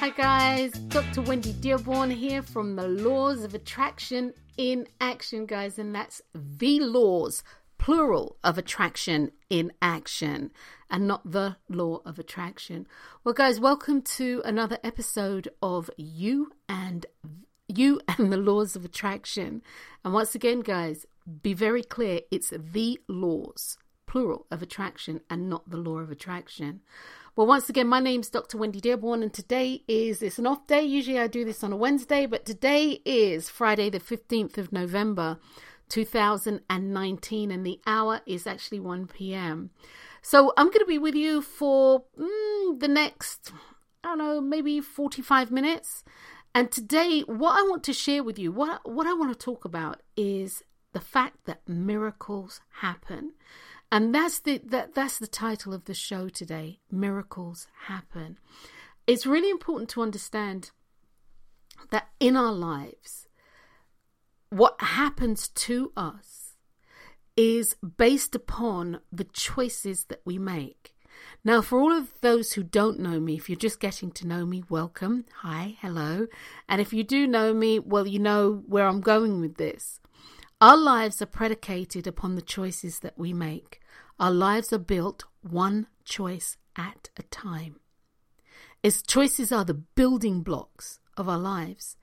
Hi guys, Dr. Wendy Dearborn here from the Laws of Attraction in Action, guys, and that's the laws, plural of attraction in action, and not the law of attraction. Well, guys, welcome to another episode of You and You and the Laws of Attraction. And once again, guys, be very clear, it's the laws, plural of attraction, and not the law of attraction. Well, once again, my name's Dr. Wendy Dearborn, and today is it's an off day. Usually I do this on a Wednesday, but today is Friday, the 15th of November, 2019, and the hour is actually 1 p.m. So I'm going to be with you for mm, the next, I don't know, maybe 45 minutes. And today, what I want to share with you, what what I want to talk about is the fact that miracles happen. And that's the that, that's the title of the show today. Miracles happen. It's really important to understand that in our lives, what happens to us is based upon the choices that we make. Now, for all of those who don't know me, if you're just getting to know me, welcome. Hi, hello. And if you do know me, well, you know where I'm going with this. Our lives are predicated upon the choices that we make. Our lives are built one choice at a time. As choices are the building blocks of our lives.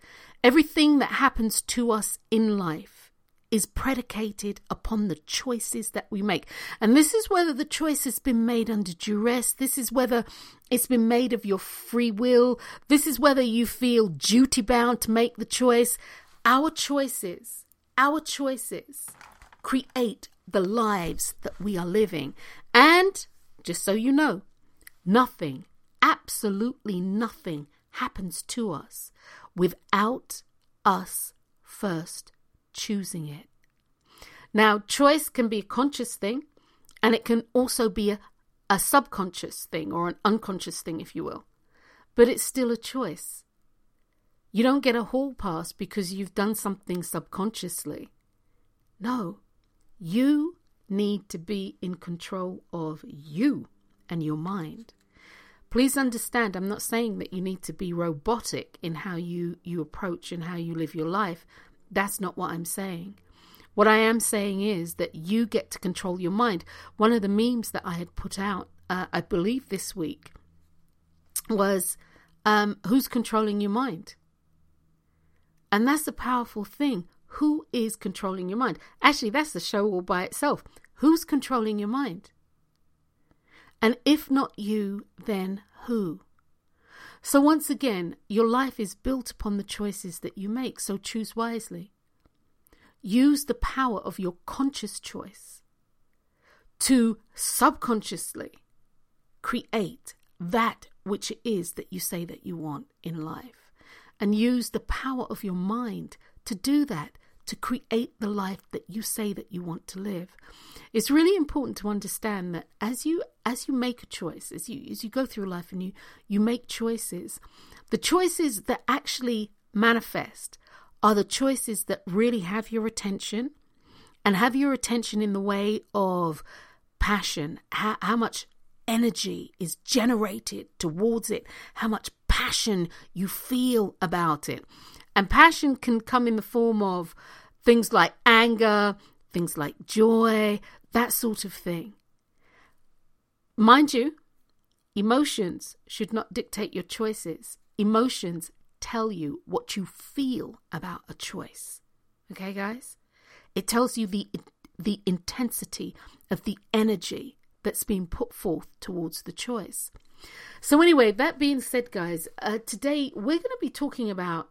Everything that happens to us in life is predicated upon the choices that we make. And this is whether the choice has been made under duress. This is whether it's been made of your free will. This is whether you feel duty bound to make the choice. Our choices our choices create the lives that we are living. And just so you know, nothing, absolutely nothing happens to us without us first choosing it. Now, choice can be a conscious thing, and it can also be a, a subconscious thing or an unconscious thing, if you will. But it's still a choice. You don't get a hall pass because you've done something subconsciously. No, you need to be in control of you and your mind. Please understand, I'm not saying that you need to be robotic in how you, you approach and how you live your life. That's not what I'm saying. What I am saying is that you get to control your mind. One of the memes that I had put out, uh, I believe this week, was um, Who's controlling your mind? And that's a powerful thing. Who is controlling your mind? Actually, that's the show all by itself. Who's controlling your mind? And if not you, then who? So, once again, your life is built upon the choices that you make, so choose wisely. Use the power of your conscious choice to subconsciously create that which it is that you say that you want in life and use the power of your mind to do that to create the life that you say that you want to live. It's really important to understand that as you as you make a choice as you as you go through life and you you make choices the choices that actually manifest are the choices that really have your attention and have your attention in the way of passion. How, how much energy is generated towards it. How much passion you feel about it. And passion can come in the form of things like anger, things like joy, that sort of thing. Mind you, emotions should not dictate your choices. Emotions tell you what you feel about a choice. Okay, guys? It tells you the the intensity of the energy that's being put forth towards the choice. So, anyway, that being said, guys, uh, today we're going to be talking about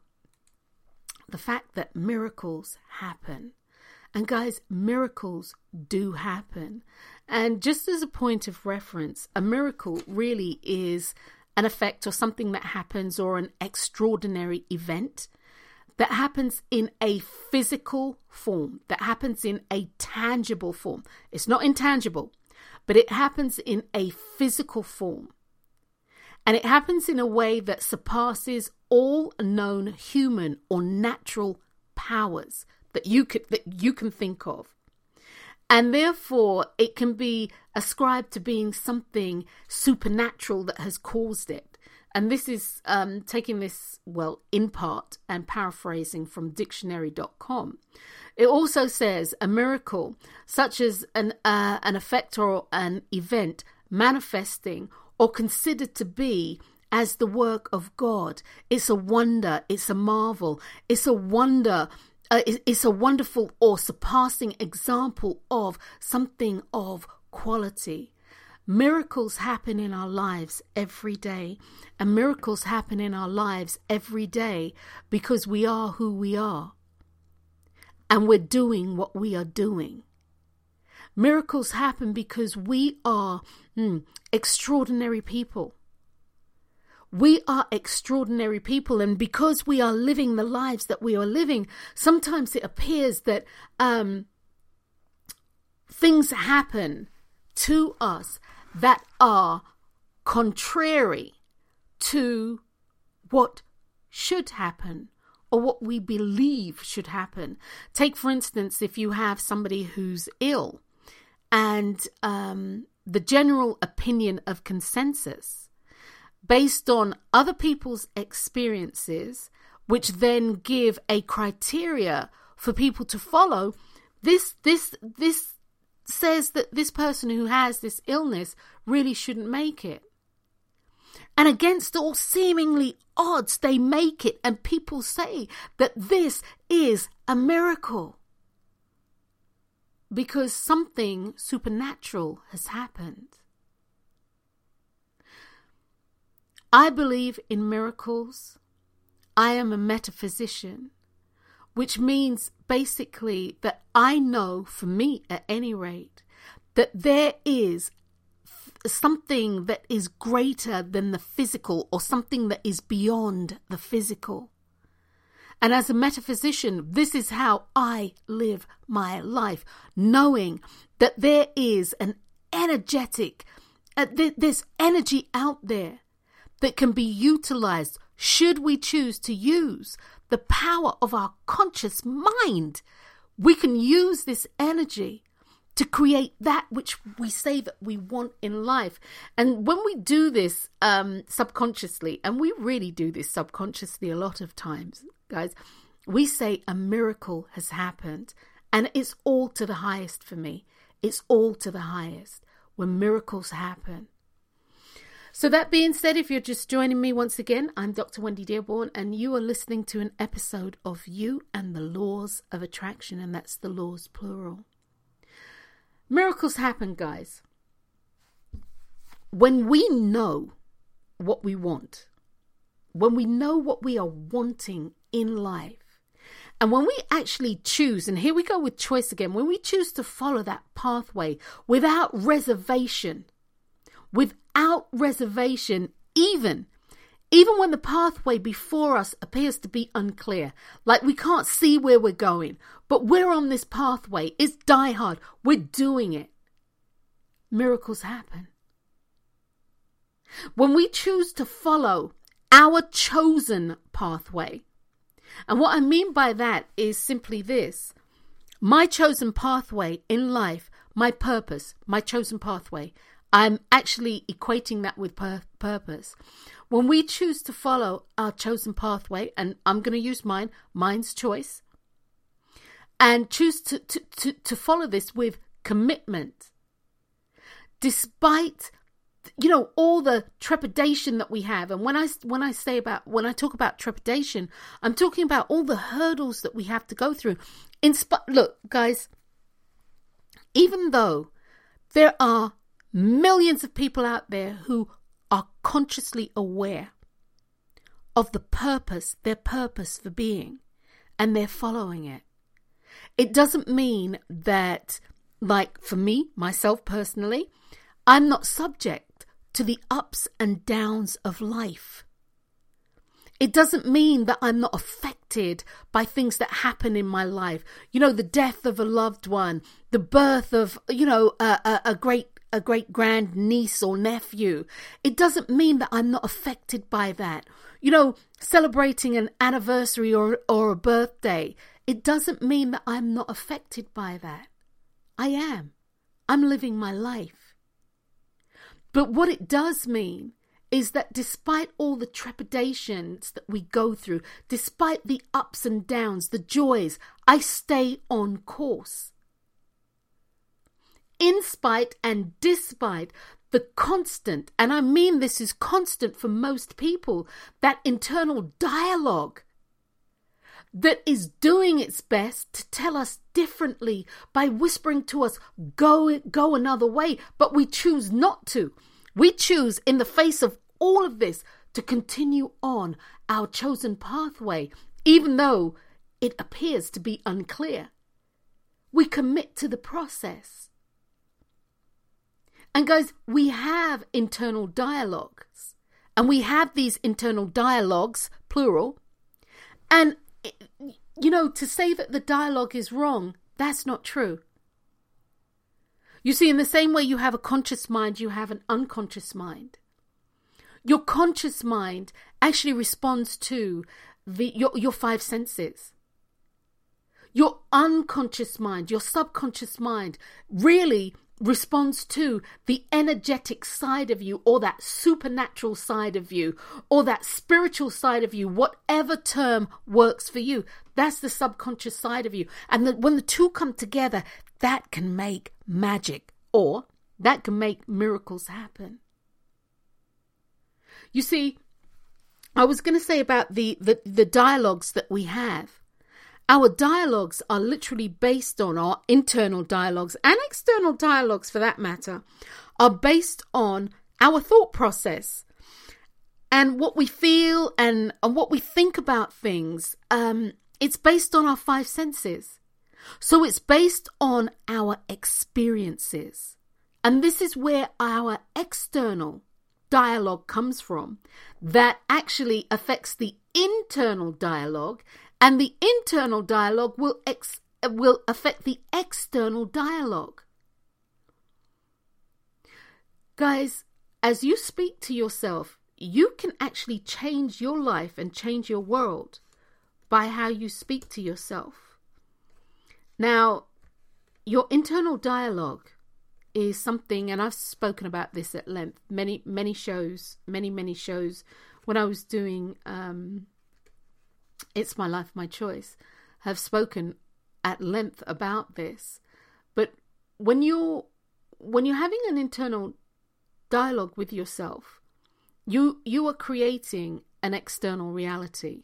the fact that miracles happen. And, guys, miracles do happen. And just as a point of reference, a miracle really is an effect or something that happens or an extraordinary event that happens in a physical form, that happens in a tangible form. It's not intangible, but it happens in a physical form. And it happens in a way that surpasses all known human or natural powers that you could that you can think of. And therefore it can be ascribed to being something supernatural that has caused it. and this is um, taking this, well, in part and paraphrasing from dictionary.com. It also says a miracle, such as an, uh, an effect or an event manifesting or considered to be as the work of God. It's a wonder, it's a marvel, it's a wonder. Uh, it's a wonderful or surpassing example of something of quality. Miracles happen in our lives every day, and miracles happen in our lives every day because we are who we are and we're doing what we are doing. Miracles happen because we are mm, extraordinary people. We are extraordinary people, and because we are living the lives that we are living, sometimes it appears that um, things happen to us that are contrary to what should happen or what we believe should happen. Take, for instance, if you have somebody who's ill and um, the general opinion of consensus based on other people's experiences, which then give a criteria for people to follow. This, this, this says that this person who has this illness really shouldn't make it. And against all seemingly odds, they make it, and people say that this is a miracle because something supernatural has happened. I believe in miracles. I am a metaphysician which means basically that I know, for me at any rate, that there is something that is greater than the physical or something that is beyond the physical. And as a metaphysician, this is how I live my life, knowing that there is an energetic, uh, th- there's energy out there that can be utilized should we choose to use the power of our conscious mind, we can use this energy to create that which we say that we want in life. And when we do this um, subconsciously, and we really do this subconsciously a lot of times, guys, we say a miracle has happened. And it's all to the highest for me. It's all to the highest when miracles happen. So, that being said, if you're just joining me once again, I'm Dr. Wendy Dearborn, and you are listening to an episode of You and the Laws of Attraction, and that's the laws plural. Miracles happen, guys. When we know what we want, when we know what we are wanting in life, and when we actually choose, and here we go with choice again, when we choose to follow that pathway without reservation, without reservation, even even when the pathway before us appears to be unclear, like we can't see where we're going, but we're on this pathway, it's die hard, we're doing it. Miracles happen. When we choose to follow our chosen pathway, and what I mean by that is simply this my chosen pathway in life, my purpose, my chosen pathway, I'm actually equating that with pur- purpose. When we choose to follow our chosen pathway, and I'm going to use mine, mine's choice, and choose to, to, to, to follow this with commitment, despite you know all the trepidation that we have and when i when i say about when i talk about trepidation i'm talking about all the hurdles that we have to go through in sp- look guys even though there are millions of people out there who are consciously aware of the purpose, their purpose for being, and they're following it. It doesn't mean that, like for me, myself personally, I'm not subject to the ups and downs of life. It doesn't mean that I'm not affected by things that happen in my life. You know, the death of a loved one, the birth of, you know, a, a, a great a great grand niece or nephew. It doesn't mean that I'm not affected by that. You know, celebrating an anniversary or, or a birthday, it doesn't mean that I'm not affected by that. I am. I'm living my life. But what it does mean is that despite all the trepidations that we go through, despite the ups and downs, the joys, I stay on course. In spite and despite the constant, and I mean this is constant for most people, that internal dialogue that is doing its best to tell us differently by whispering to us, go, go another way, but we choose not to. We choose, in the face of all of this, to continue on our chosen pathway, even though it appears to be unclear. We commit to the process. And, guys, we have internal dialogues, and we have these internal dialogues, plural, and you know, to say that the dialogue is wrong, that's not true. You see, in the same way you have a conscious mind, you have an unconscious mind. Your conscious mind actually responds to the your, your five senses. Your unconscious mind, your subconscious mind, really responds to the energetic side of you or that supernatural side of you or that spiritual side of you, whatever term works for you. That's the subconscious side of you. And the, when the two come together, that can make magic or that can make miracles happen. You see, I was going to say about the, the, the dialogues that we have. Our dialogues are literally based on our internal dialogues and external dialogues for that matter, are based on our thought process and what we feel and, and what we think about things. Um, it's based on our five senses. So it's based on our experiences. And this is where our external dialogue comes from that actually affects the internal dialogue and the internal dialogue will ex- will affect the external dialogue. Guys, as you speak to yourself, you can actually change your life and change your world by how you speak to yourself. Now, your internal dialogue is something, and I've spoken about this at length, many, many shows, many, many shows when I was doing um, it's My Life, My Choice, have spoken at length about this. But when you're when you're having an internal dialogue with yourself, you you are creating an external reality.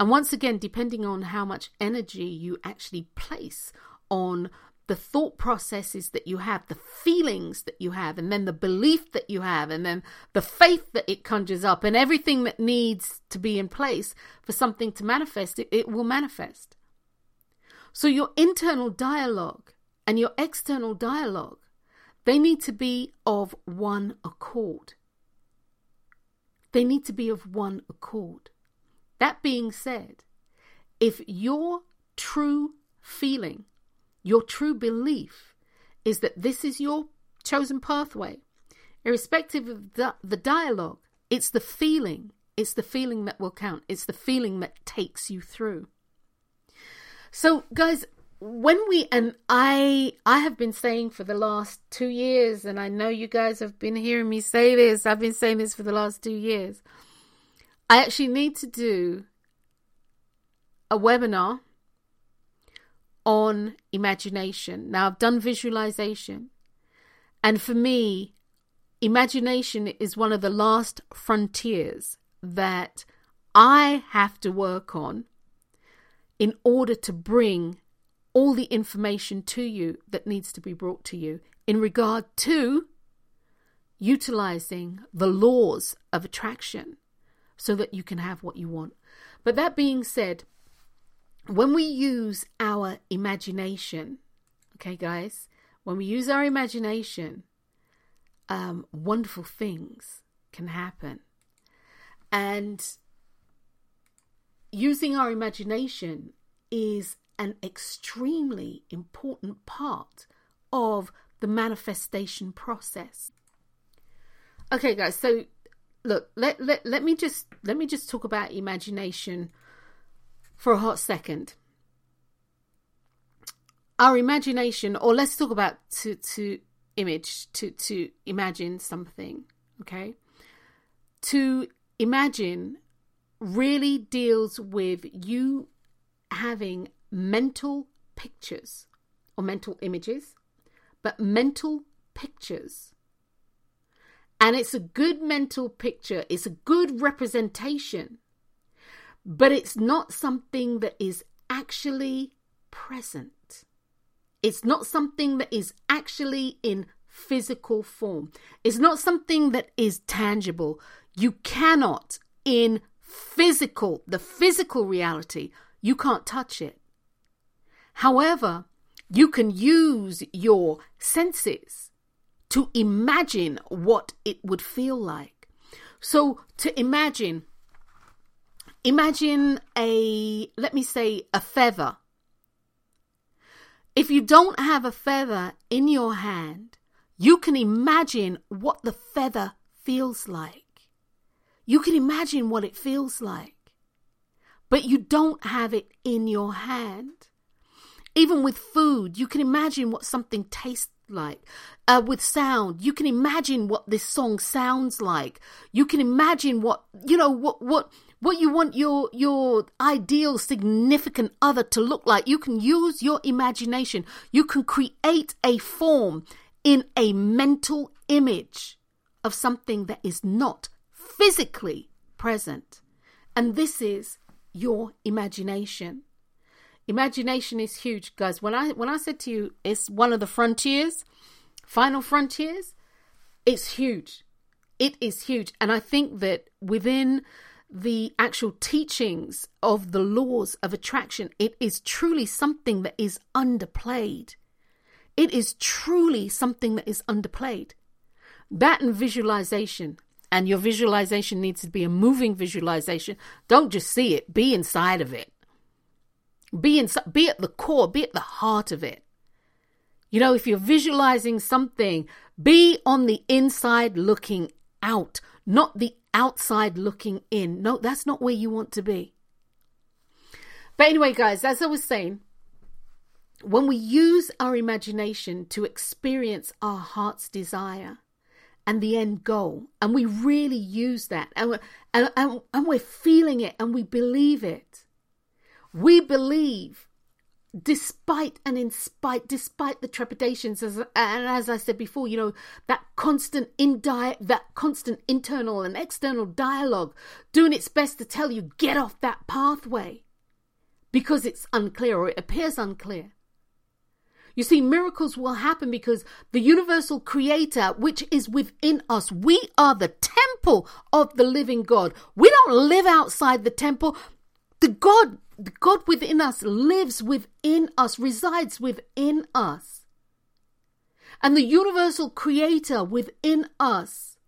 And once again, depending on how much energy you actually place on the thought processes that you have, the feelings that you have, and then the belief that you have, and then the faith that it conjures up, and everything that needs to be in place for something to manifest, it, it will manifest. So, your internal dialogue and your external dialogue, they need to be of one accord. They need to be of one accord. That being said, if your true feeling your true belief is that this is your chosen pathway, irrespective of the, the dialogue, it's the feeling. It's the feeling that will count. It's the feeling that takes you through. So, guys, when we and I I have been saying for the last 2 years and I know you guys have been hearing me say this. I've been saying this for the last 2 years. I actually need to do a webinar on imagination. Now, I've done visualization, and for me, imagination is one of the last frontiers that I have to work on in order to bring all the information to you that needs to be brought to you in regard to utilizing the laws of attraction so that you can have what you want. But that being said, when we use our imagination, okay, guys, when we use our imagination, um, wonderful things can happen. And using our imagination is an extremely important part of the manifestation process. Okay, guys, so look, let, let, let me just let me just talk about imagination for a hot second. Our imagination, or let's talk about to to image, to to imagine something, okay? to imagine really deals with you having mental pictures or mental images, but mental pictures. And it's a good mental picture, it's a good representation, but it's not something that is actually present. It's not something that is actually in physical form. It's not something that is tangible. You cannot, in physical, the physical reality, you can't touch it. However, you can use your senses to imagine what it would feel like. So, to imagine, imagine a, let me say, a feather. If you don't have a feather in your hand, you can imagine what the feather feels like. You can imagine what it feels like, but you don't have it in your hand. Even with food, you can imagine what something tastes like. Uh, with sound, you can imagine what this song sounds like. You can imagine what you know what what what you want your your ideal significant other to look like. You can use your imagination. You can create a form in a mental image of something that is not physically present. And this is your imagination. Imagination is huge, guys. When I when I said to you it's one of the frontiers, final frontiers, it's huge. It is huge. And I think that within the actual teachings of the laws of attraction, it is truly something that is underplayed. It is truly something that is underplayed. That and visualization. And your visualization needs to be a moving visualization. Don't just see it, be inside of it. Be in, be at the core, be at the heart of it. You know, if you're visualizing something, be on the inside looking out, not the outside looking in. No, that's not where you want to be. But anyway, guys, as I was saying, when we use our imagination to experience our heart's desire and the end goal, and we really use that, and we're, and, and, and we're feeling it and we believe it, we believe despite and in spite despite the trepidations as and as i said before you know that constant in that constant internal and external dialogue doing its best to tell you get off that pathway because it's unclear or it appears unclear you see, miracles will happen because the universal creator, which is within us, we are the temple of the living God. We don't live outside the temple. The God, God within us lives within us, resides within us. And the universal creator within us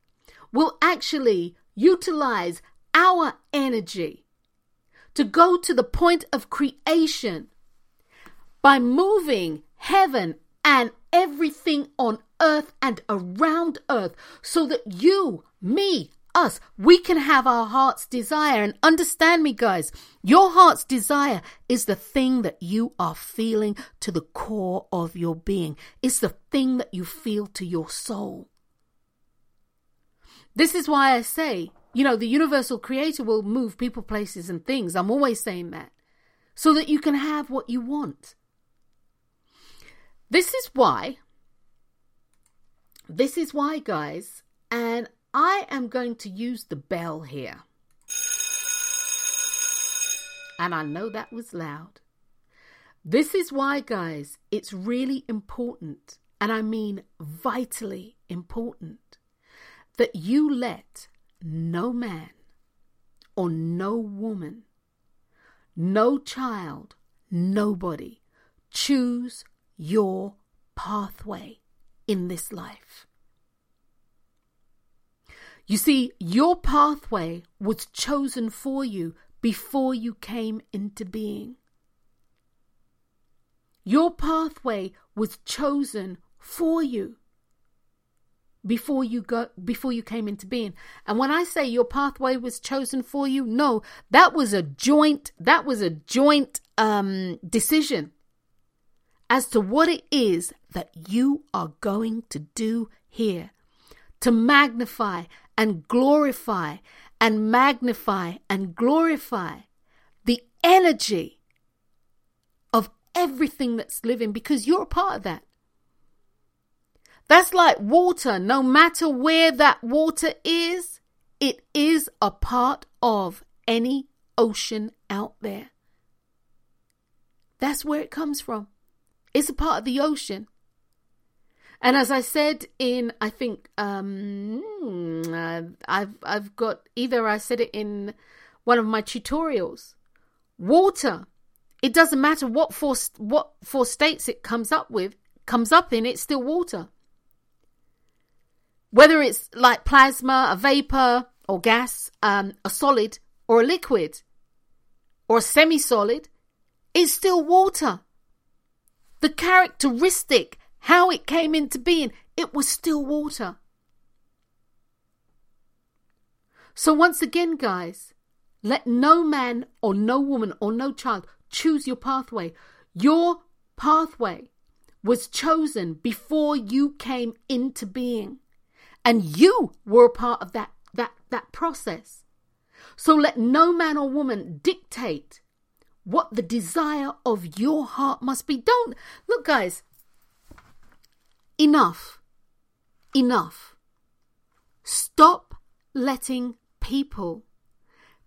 will actually utilize our energy to go to the point of creation by moving heaven and everything on earth and around earth so that you, me, us, we can have our heart's desire. And understand me, guys, your heart's desire is the thing that you are feeling to the core of your being, it's the thing that you feel to your soul. This is why I say, you know, the universal creator will move people, places, and things. I'm always saying that. So that you can have what you want. This is why, this is why, guys, and I am going to use the bell here. And I know that was loud. This is why, guys, it's really important, and I mean vitally important, that you let no man or no woman, no child, nobody choose your pathway in this life. You see, your pathway was chosen for you before you came into being. Your pathway was chosen for you before you go before you came into being and when i say your pathway was chosen for you no that was a joint that was a joint um decision as to what it is that you are going to do here to magnify and glorify and magnify and glorify the energy of everything that's living because you're a part of that. That's like water. No matter where that water is, it is a part of any ocean out there. That's where it comes from. It's a part of the ocean. And as I said in, I think um, uh, I've I've got either I said it in one of my tutorials. Water. It doesn't matter what four what four states it comes up with comes up in. It's still water. Whether it's like plasma, a vapor or gas, um, a solid or a liquid, or a semi-solid, it's still water. The characteristic how it came into being, it was still water. So, once again, guys, let no man or no woman or no child choose your pathway. Your pathway was chosen before you came into being. And you were a part of that, that, that process. So let no man or woman dictate what the desire of your heart must be. Don't look, guys, Enough. Enough. Stop letting people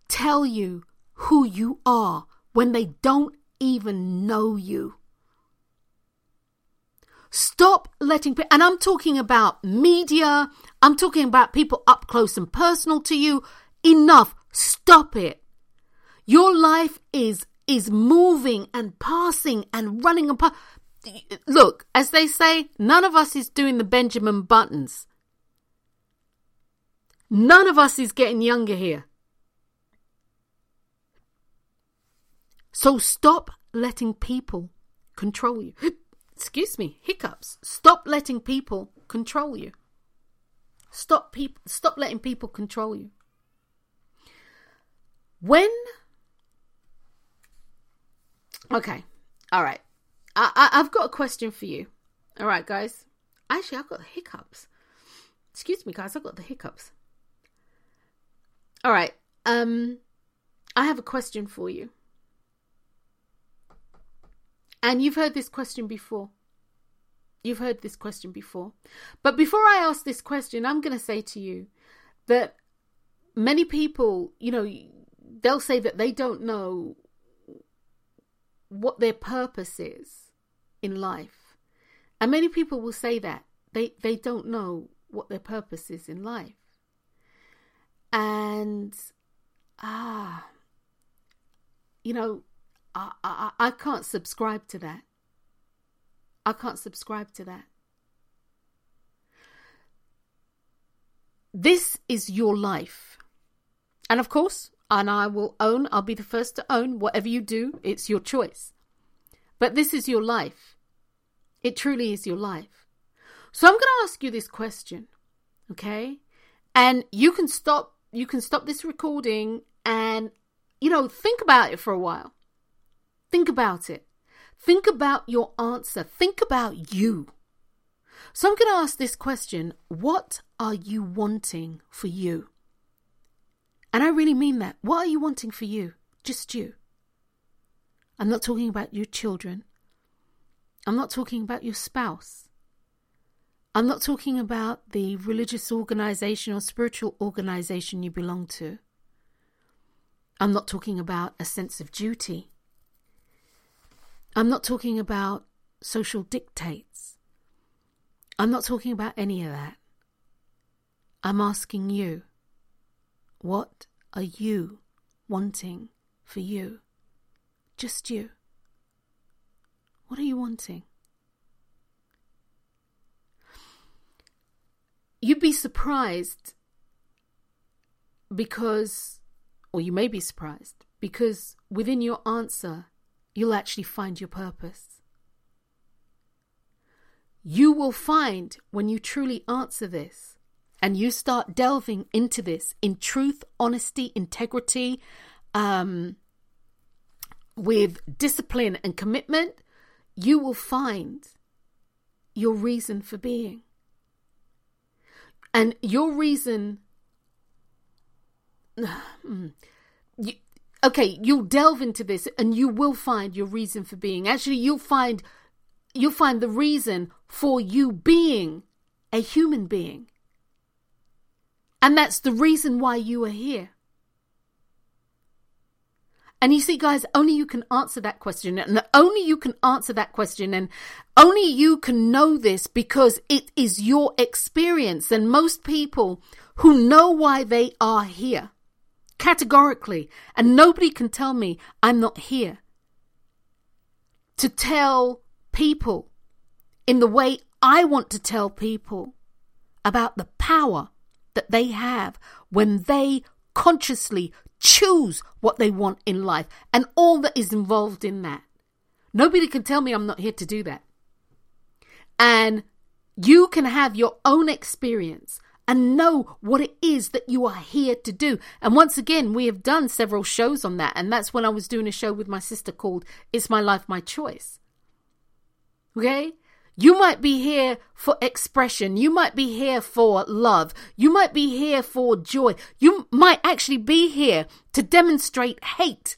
tell you who you are when they don't even know you. Stop letting people, and I'm talking about media, I'm talking about people up close and personal to you. Enough. Stop it. Your life is is moving and passing and running apart look, as they say, none of us is doing the Benjamin Buttons. None of us is getting younger here. So stop letting people control you. Excuse me, hiccups. Stop letting people control you. Stop people stop letting people control you. When Okay. All right. I, I, have got a question for you. All right, guys. Actually, I've got hiccups. Excuse me, guys. I've got the hiccups. All right. Um, I have a question for you. And you've heard this question before. You've heard this question before. But before I ask this question, I'm going to say to you that many people, you know, they'll say that they don't know what their purpose is in life. And many people will say that. They they don't know what their purpose is in life. And ah you know, I, I, I can't subscribe to that. I can't subscribe to that. This is your life. And of course, and I will own, I'll be the first to own whatever you do, it's your choice. But this is your life. It truly is your life. So I'm going to ask you this question, okay? And you can stop you can stop this recording and you know, think about it for a while. Think about it. Think about your answer. Think about you. So I'm going to ask this question What are you wanting for you? And I really mean that. What are you wanting for you? Just you. I'm not talking about your children. I'm not talking about your spouse. I'm not talking about the religious organization or spiritual organization you belong to. I'm not talking about a sense of duty. I'm not talking about social dictates. I'm not talking about any of that. I'm asking you, what are you wanting for you? Just you. What are you wanting? You'd be surprised because, or you may be surprised because within your answer, you'll actually find your purpose. You will find when you truly answer this and you start delving into this in truth, honesty, integrity, um, with discipline and commitment, you will find your reason for being. And your reason okay, you'll delve into this and you will find your reason for being. Actually, you'll find you'll find the reason for you being a human being. And that's the reason why you are here. And you see, guys, only you can answer that question. And only you can answer that question. And only you can know this because it is your experience. And most people who know why they are here categorically, and nobody can tell me I'm not here to tell people in the way I want to tell people about the power that they have when they consciously choose what they want in life and all that is involved in that. Nobody can tell me I'm not here to do that. And you can have your own experience and know what it is that you are here to do. And once again, we have done several shows on that. And that's when I was doing a show with my sister called It's My Life, My Choice. Okay? You might be here for expression. You might be here for love. You might be here for joy. You might actually be here to demonstrate hate.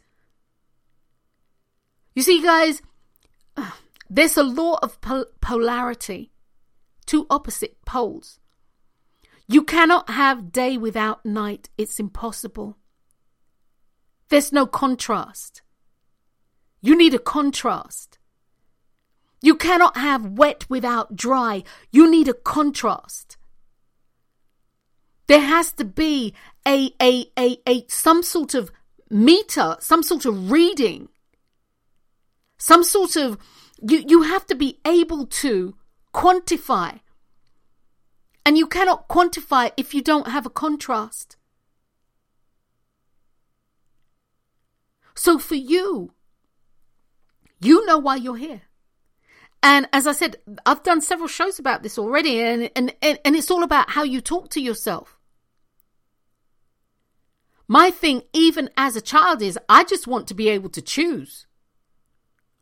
You see, guys, there's a law of polarity, two opposite poles. You cannot have day without night. It's impossible. There's no contrast. You need a contrast. You cannot have wet without dry. You need a contrast. There has to be a, a, a, a, some sort of meter, some sort of reading, some sort of, you, you have to be able to quantify. And you cannot quantify if you don't have a contrast. So for you, you know why you're here. And as I said, I've done several shows about this already, and, and, and it's all about how you talk to yourself. My thing, even as a child, is I just want to be able to choose.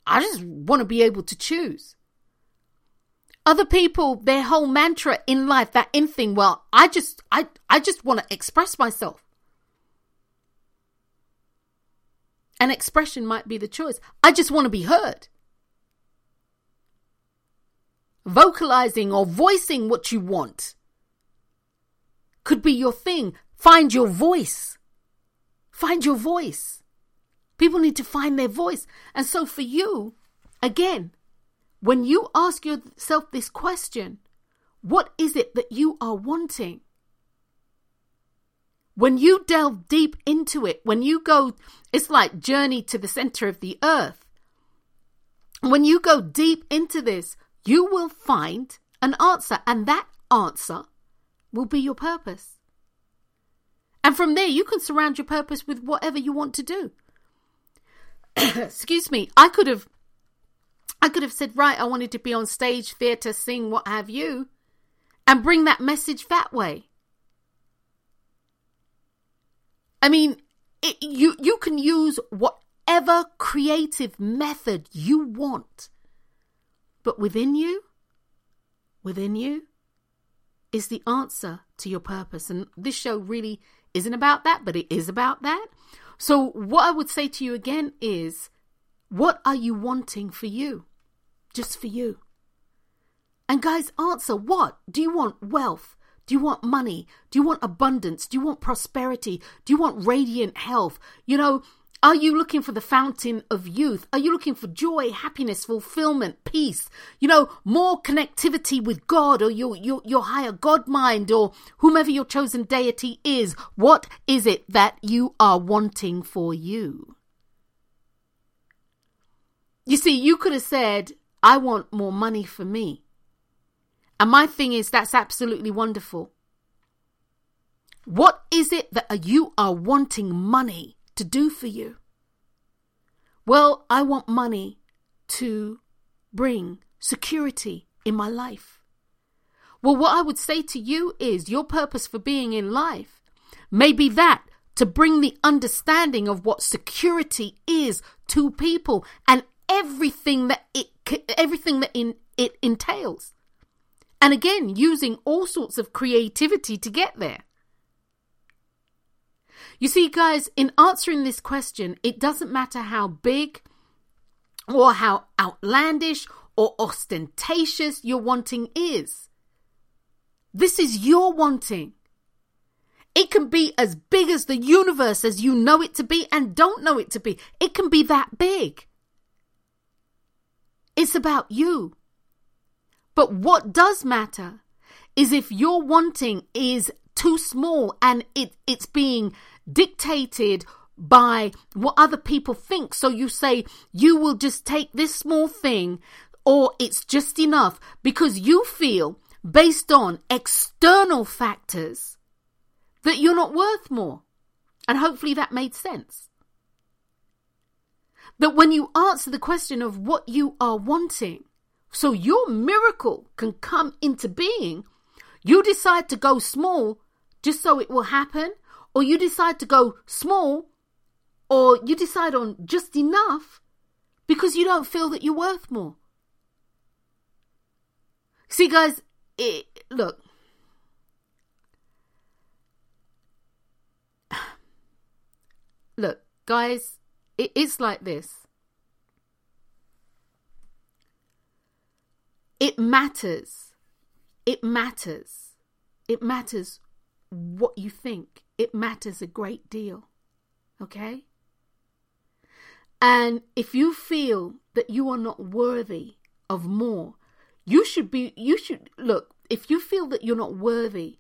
I just want to be able to choose. Other people, their whole mantra in life, that in thing, well, I just, I, I just want to express myself. An expression might be the choice. I just want to be heard vocalizing or voicing what you want could be your thing. Find your voice. Find your voice. People need to find their voice. And so for you, again, when you ask yourself this question, what is it that you are wanting? When you delve deep into it, when you go, it's like journey to the center of the earth. When you go deep into this, you will find an answer, and that answer will be your purpose. And from there, you can surround your purpose with whatever you want to do. Excuse me, I could have. I could have said, right, I wanted to be on stage, theatre, sing, what have you, and bring that message that way. I mean, it, you you can use whatever creative method you want but within you, within you, is the answer to your purpose. And this show really isn't about that, but it is about that. So, what I would say to you again is what are you wanting for you? Just for you. And guys, answer what? Do you want wealth? Do you want money? Do you want abundance? Do you want prosperity? Do you want radiant health? You know, are you looking for the fountain of youth? Are you looking for joy, happiness, fulfillment, peace? You know, more connectivity with God or your, your, your higher God mind or whomever your chosen deity is. What is it that you are wanting for you? You see, you could have said, I want more money for me. And my thing is, that's absolutely wonderful. What is it that you are wanting money? To do for you? Well, I want money to bring security in my life. Well, what I would say to you is your purpose for being in life may be that to bring the understanding of what security is to people and everything that it everything that in, it entails. And again, using all sorts of creativity to get there. You see, guys, in answering this question, it doesn't matter how big or how outlandish or ostentatious your wanting is. This is your wanting. It can be as big as the universe as you know it to be and don't know it to be. It can be that big. It's about you. But what does matter is if your wanting is too small and it, it's being dictated by what other people think. So you say you will just take this small thing or it's just enough because you feel based on external factors that you're not worth more. And hopefully that made sense. That when you answer the question of what you are wanting, so your miracle can come into being, you decide to go small just so it will happen, or you decide to go small, or you decide on just enough because you don't feel that you're worth more. See, guys, it, look. Look, guys, it is like this. It matters. It matters. It matters what you think. It matters a great deal. Okay? And if you feel that you are not worthy of more, you should be, you should, look, if you feel that you're not worthy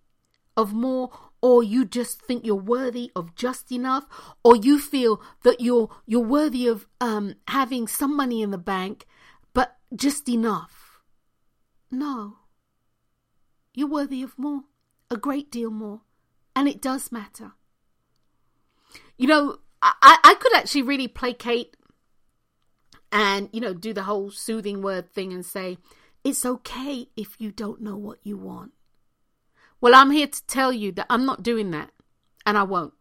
of more, or you just think you're worthy of just enough, or you feel that you're, you're worthy of um, having some money in the bank, but just enough. No. You're worthy of more, a great deal more. And it does matter. You know, I, I could actually really placate and, you know, do the whole soothing word thing and say, it's okay if you don't know what you want. Well, I'm here to tell you that I'm not doing that and I won't.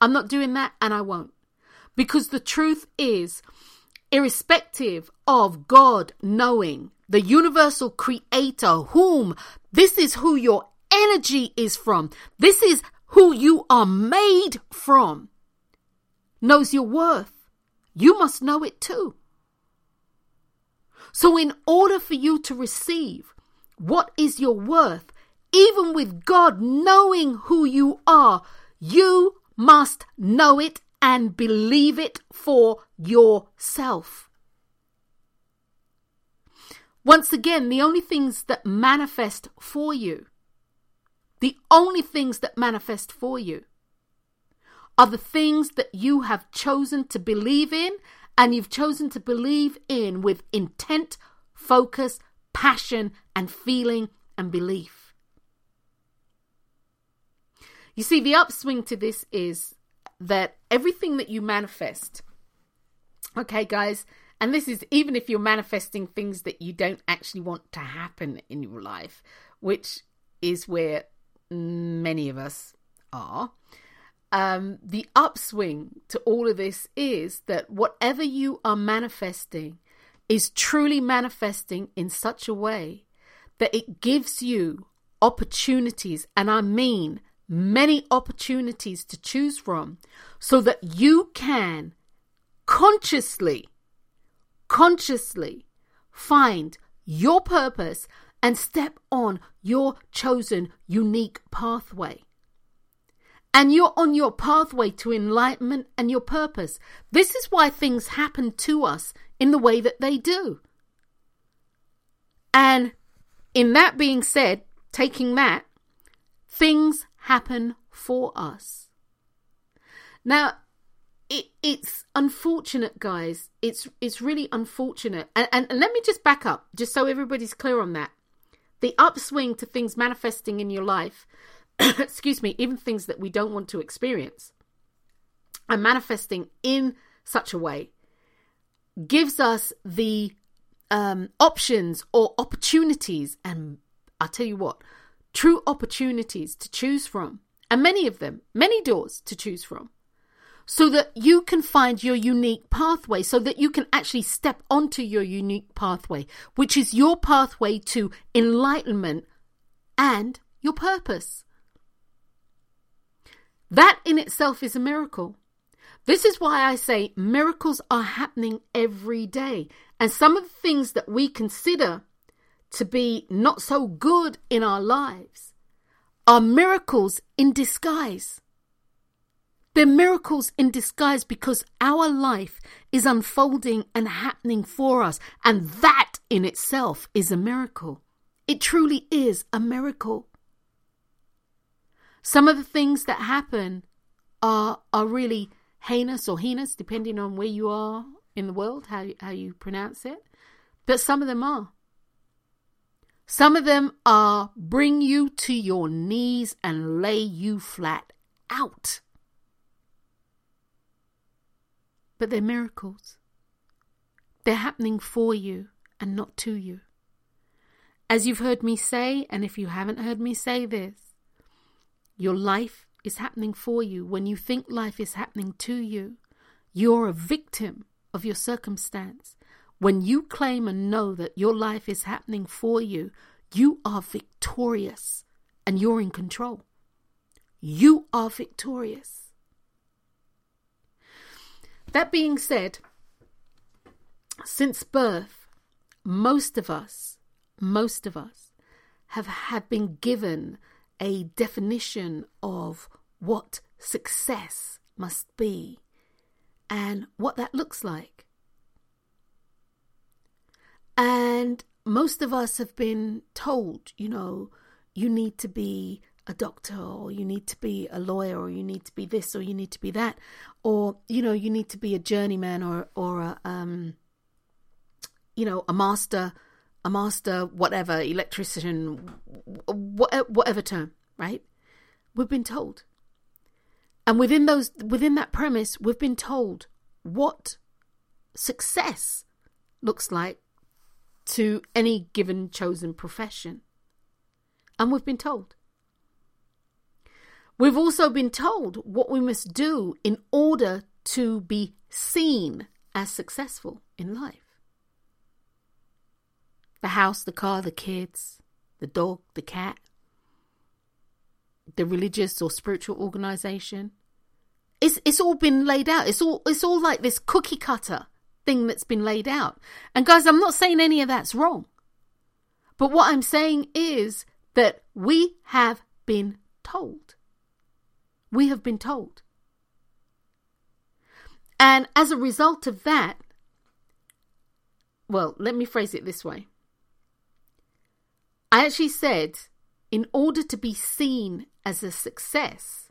I'm not doing that and I won't. Because the truth is, irrespective of God knowing the universal creator, whom this is who your energy is from, this is who you are made from, knows your worth, you must know it too. So, in order for you to receive what is your worth, even with God knowing who you are, you must know it and believe it for yourself. Once again, the only things that manifest for you, the only things that manifest for you are the things that you have chosen to believe in and you've chosen to believe in with intent, focus, passion, and feeling and belief. You see, the upswing to this is that everything that you manifest, okay, guys, and this is even if you're manifesting things that you don't actually want to happen in your life, which is where many of us are. Um, the upswing to all of this is that whatever you are manifesting is truly manifesting in such a way that it gives you opportunities, and I mean many opportunities to choose from, so that you can consciously consciously find your purpose and step on your chosen unique pathway. And you're on your pathway to enlightenment and your purpose. This is why things happen to us in the way that they do. And in that being said, taking that, things happen for us. Now, it, it's unfortunate, guys. It's it's really unfortunate. And, and, and let me just back up, just so everybody's clear on that. The upswing to things manifesting in your life, excuse me, even things that we don't want to experience, and manifesting in such a way, gives us the um, options or opportunities, and I'll tell you what, true opportunities to choose from, and many of them, many doors to choose from so that you can find your unique pathway, so that you can actually step onto your unique pathway, which is your pathway to enlightenment and your purpose. That in itself is a miracle. This is why I say miracles are happening every day. And some of the things that we consider to be not so good in our lives are miracles in disguise. They're miracles in disguise because our life is unfolding and happening for us. And that in itself is a miracle. It truly is a miracle. Some of the things that happen are, are really heinous or heinous, depending on where you are in the world, how, how you pronounce it. But some of them are. Some of them are bring you to your knees and lay you flat out. But they're miracles. They're happening for you and not to you. As you've heard me say, and if you haven't heard me say this, your life is happening for you. When you think life is happening to you, you're a victim of your circumstance. When you claim and know that your life is happening for you, you are victorious and you're in control. You are victorious. That being said, since birth, most of us, most of us have, have been given a definition of what success must be and what that looks like. And most of us have been told, you know, you need to be a doctor or you need to be a lawyer or you need to be this or you need to be that or you know you need to be a journeyman or or a um you know a master a master whatever electrician whatever term right? We've been told. And within those within that premise we've been told what success looks like to any given chosen profession. And we've been told We've also been told what we must do in order to be seen as successful in life the house, the car, the kids, the dog, the cat, the religious or spiritual organization. It's, it's all been laid out. It's all, it's all like this cookie cutter thing that's been laid out. And guys, I'm not saying any of that's wrong. But what I'm saying is that we have been told. We have been told. And as a result of that, well, let me phrase it this way. I actually said, in order to be seen as a success,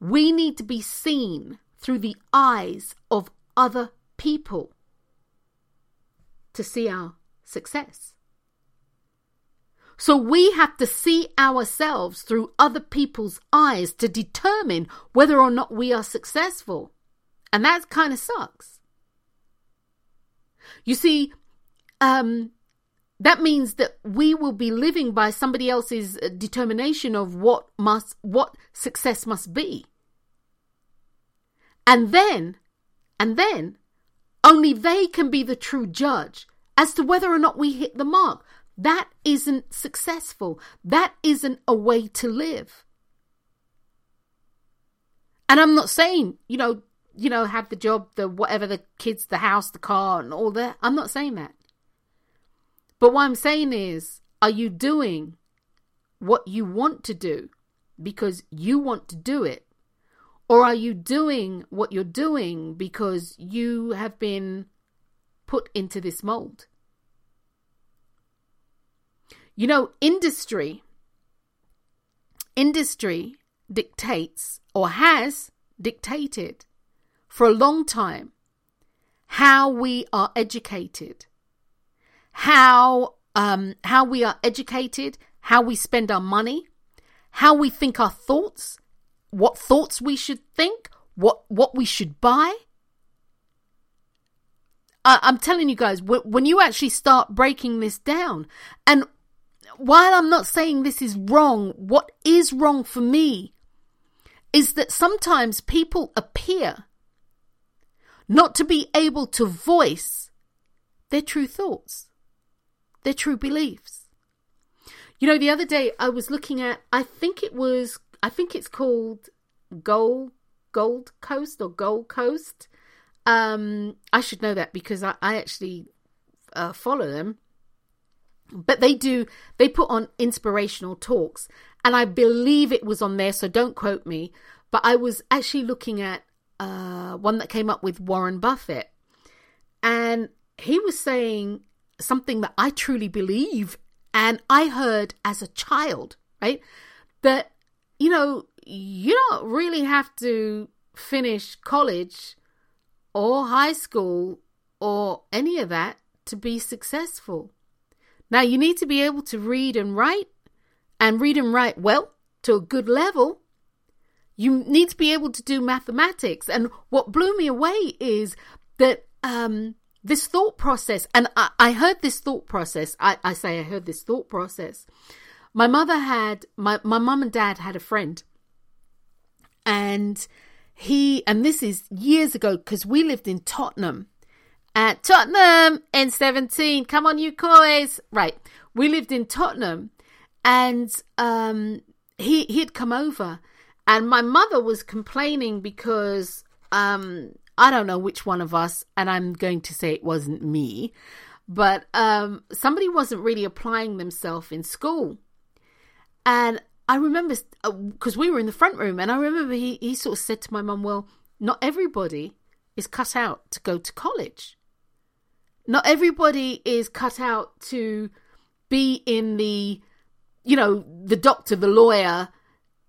we need to be seen through the eyes of other people to see our success. So we have to see ourselves through other people's eyes to determine whether or not we are successful. And that kind of sucks. You see, um, that means that we will be living by somebody else's uh, determination of what must what success must be. And then, and then, only they can be the true judge as to whether or not we hit the mark. That isn't successful. That isn't a way to live. And I'm not saying, you know, you know, have the job, the whatever, the kids, the house, the car, and all that. I'm not saying that. But what I'm saying is, are you doing what you want to do because you want to do it? Or are you doing what you're doing because you have been put into this mold? You know, industry, industry dictates or has dictated for a long time how we are educated, how um, how we are educated, how we spend our money, how we think our thoughts, what thoughts we should think, what what we should buy. I, I'm telling you guys, when you actually start breaking this down, and while I'm not saying this is wrong, what is wrong for me is that sometimes people appear not to be able to voice their true thoughts, their true beliefs. You know, the other day I was looking at, I think it was I think it's called Gold Gold Coast or Gold Coast. Um, I should know that because I, I actually uh, follow them. But they do, they put on inspirational talks. And I believe it was on there, so don't quote me. But I was actually looking at uh, one that came up with Warren Buffett. And he was saying something that I truly believe. And I heard as a child, right? That, you know, you don't really have to finish college or high school or any of that to be successful. Now, you need to be able to read and write and read and write well to a good level. You need to be able to do mathematics. And what blew me away is that um, this thought process, and I, I heard this thought process, I, I, say I heard this thought process. My mother had, my, my mum and dad had a friend, and he, and this is years ago because we lived in Tottenham. At Tottenham N17, come on, you coys. Right. We lived in Tottenham and um, he, he'd come over and my mother was complaining because um, I don't know which one of us, and I'm going to say it wasn't me, but um, somebody wasn't really applying themselves in school. And I remember because uh, we were in the front room, and I remember he, he sort of said to my mum, Well, not everybody is cut out to go to college. Not everybody is cut out to be in the, you know, the doctor, the lawyer.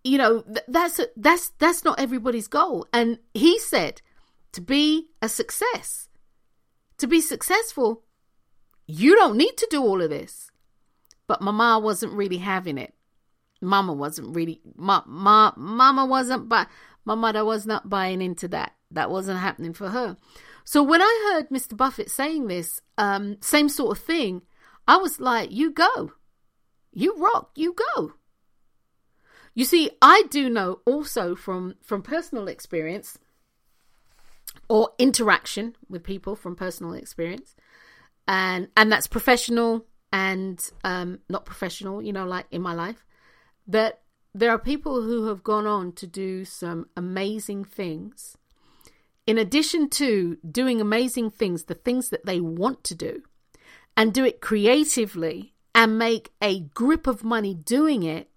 You know, that's that's that's not everybody's goal. And he said, to be a success, to be successful, you don't need to do all of this. But Mama wasn't really having it. Mama wasn't really ma, ma Mama wasn't but my mother was not buying into that. That wasn't happening for her. So when I heard Mr. Buffett saying this, um, same sort of thing, I was like, you go. You rock, you go. You see, I do know also from from personal experience or interaction with people from personal experience, and and that's professional and um, not professional. You know, like in my life, that there are people who have gone on to do some amazing things. In addition to doing amazing things, the things that they want to do, and do it creatively and make a grip of money doing it.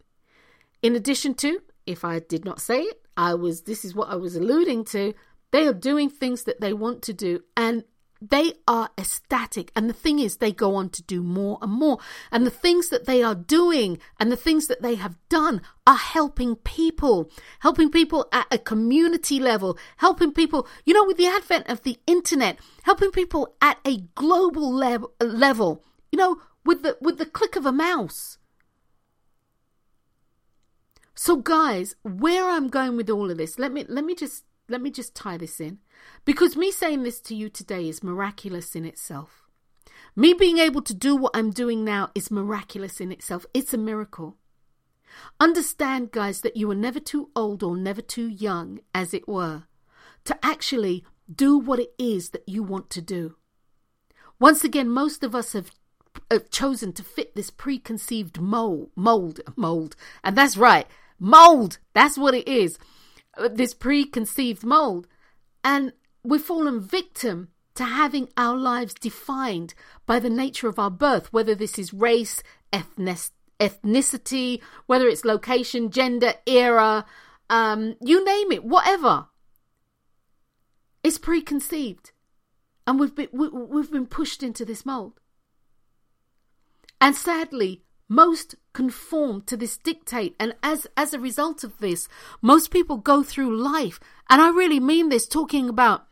In addition to, if I did not say it, I was, this is what I was alluding to, they are doing things that they want to do and they are ecstatic. And the thing is, they go on to do more and more. And the things that they are doing and the things that they have done are helping people, helping people at a community level, helping people, you know, with the advent of the internet, helping people at a global le- level, you know, with the, with the click of a mouse. So guys, where I'm going with all of this, let me, let me just let me just tie this in. Because me saying this to you today is miraculous in itself. Me being able to do what I'm doing now is miraculous in itself. It's a miracle. Understand, guys, that you are never too old or never too young, as it were, to actually do what it is that you want to do. Once again, most of us have, have chosen to fit this preconceived mold, mold, mold, and that's right, mold. That's what it is uh, this preconceived mold. And we've fallen victim to having our lives defined by the nature of our birth, whether this is race, ethnicity, whether it's location, gender, era, um, you name it, whatever. It's preconceived. And we've been, we, we've been pushed into this mold. And sadly, most conform to this dictate. And as as a result of this most people go through life. And i really mean this talking about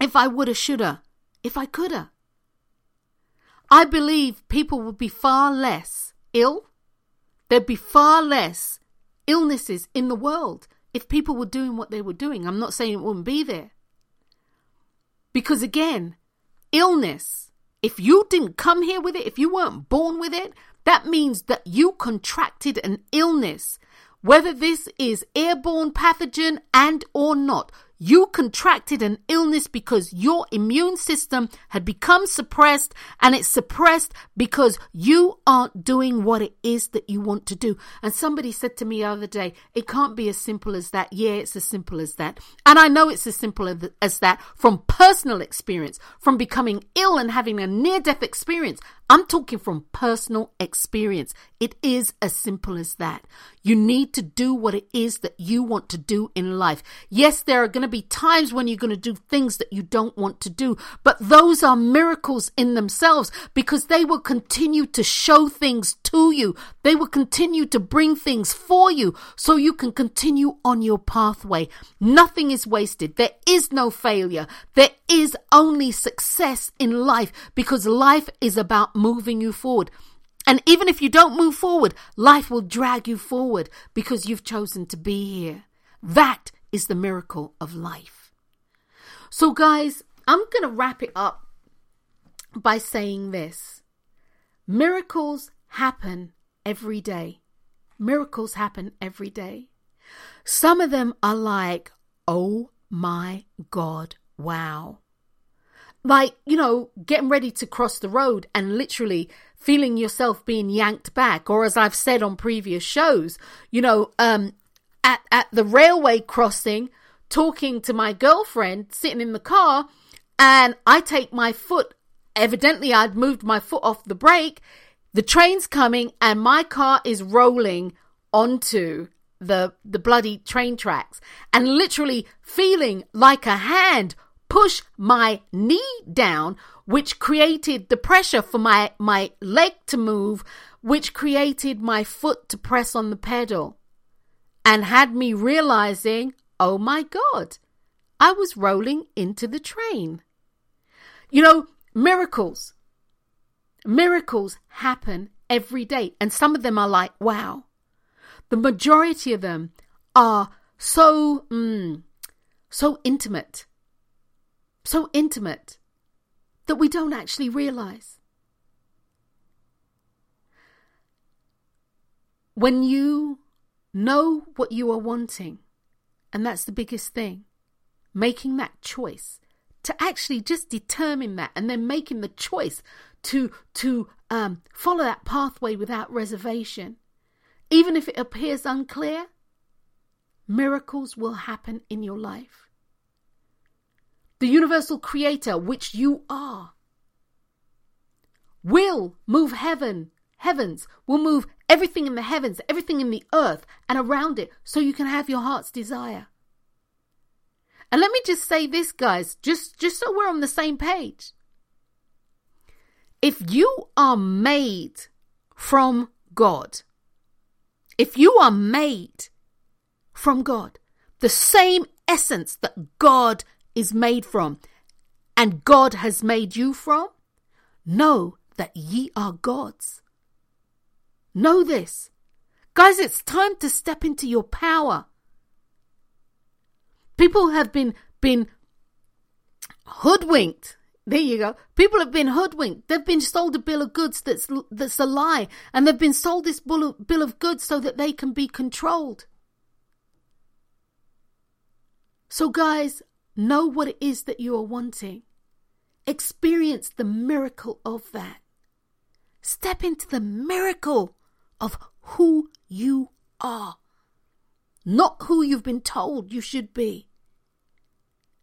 if i woulda shoulda if i coulda. I believe people would be far less ill. There'd be far less illnesses in the world if people were doing what they were doing. I'm not saying it wouldn't be there. Because again illness if you didn't come here with it, if you weren't born with it, that means that you contracted an illness, whether this is airborne pathogen and or not. You contracted an illness because your immune system had become suppressed and it's suppressed because you aren't doing what it is that you want to do. And somebody said to me the other day, it can't be as simple as that. Yeah, it's as simple as that. And I know it's as simple as that from personal experience, from becoming ill and having a near death experience. I'm talking from personal experience. It is as simple as that. You need to do what it is that you want to do in life. Yes, there are going to be times when you're going to do things that you don't want to do, but those are miracles in themselves because they will continue to show things to you. They will continue to bring things for you so you can continue on your pathway. Nothing is wasted. There is no failure. There is only success in life because life is about moving you forward. And even if you don't move forward, life will drag you forward because you've chosen to be here. That is the miracle of life. So, guys, I'm going to wrap it up by saying this miracles happen every day. Miracles happen every day. Some of them are like, oh my God, wow. Like, you know, getting ready to cross the road and literally feeling yourself being yanked back. Or as I've said on previous shows, you know, um, at, at the railway crossing, talking to my girlfriend sitting in the car, and I take my foot. Evidently, I'd moved my foot off the brake. The train's coming, and my car is rolling onto the the bloody train tracks, and literally feeling like a hand push my knee down, which created the pressure for my, my leg to move, which created my foot to press on the pedal and had me realizing, oh my God, I was rolling into the train. You know, miracles. Miracles happen every day, and some of them are like, wow. The majority of them are so, mm, so intimate so intimate that we don't actually realize. When you know what you are wanting, and that's the biggest thing, making that choice to actually just determine that and then making the choice to to um, follow that pathway without reservation. Even if it appears unclear miracles will happen in your life. The universal creator, which you are, will move heaven, heavens, will move everything in the heavens, everything in the earth and around it so you can have your heart's desire. And let me just say this, guys, just, just so we're on the same page. If you are made from God, if you are made from God, the same essence that God is made from, and God has made you from, know that ye are God's. Know this. Guys, it's time to step into your power. People have been been hoodwinked. There you go. People have been hoodwinked. They've been sold a bill of goods that's that's a lie, and they've been sold this bill of, bill of goods so that they can be controlled. So, guys, Know what it is that you are wanting. Experience the miracle of that. Step into the miracle of who you are, not who you've been told you should be.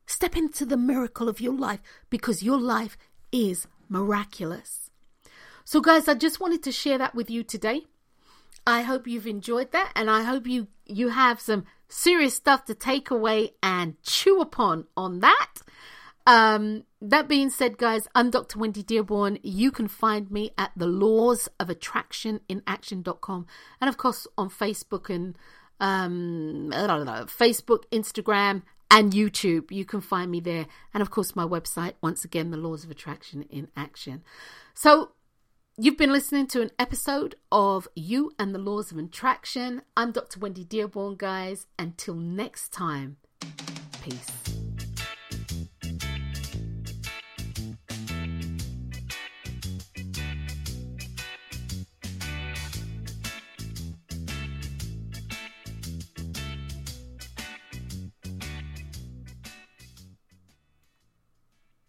Step into the miracle of your life because your life is miraculous. So, guys, I just wanted to share that with you today. I hope you've enjoyed that, and I hope you you have some serious stuff to take away and chew upon on that. Um, that being said, guys, I'm Dr. Wendy Dearborn. You can find me at the laws of attraction in action.com and of course on Facebook and um, I don't know, Facebook, Instagram, and YouTube. You can find me there. And of course, my website, once again, the laws of attraction in action. So You've been listening to an episode of You and the Laws of Attraction. I'm Dr. Wendy Dearborn, guys. Until next time, peace.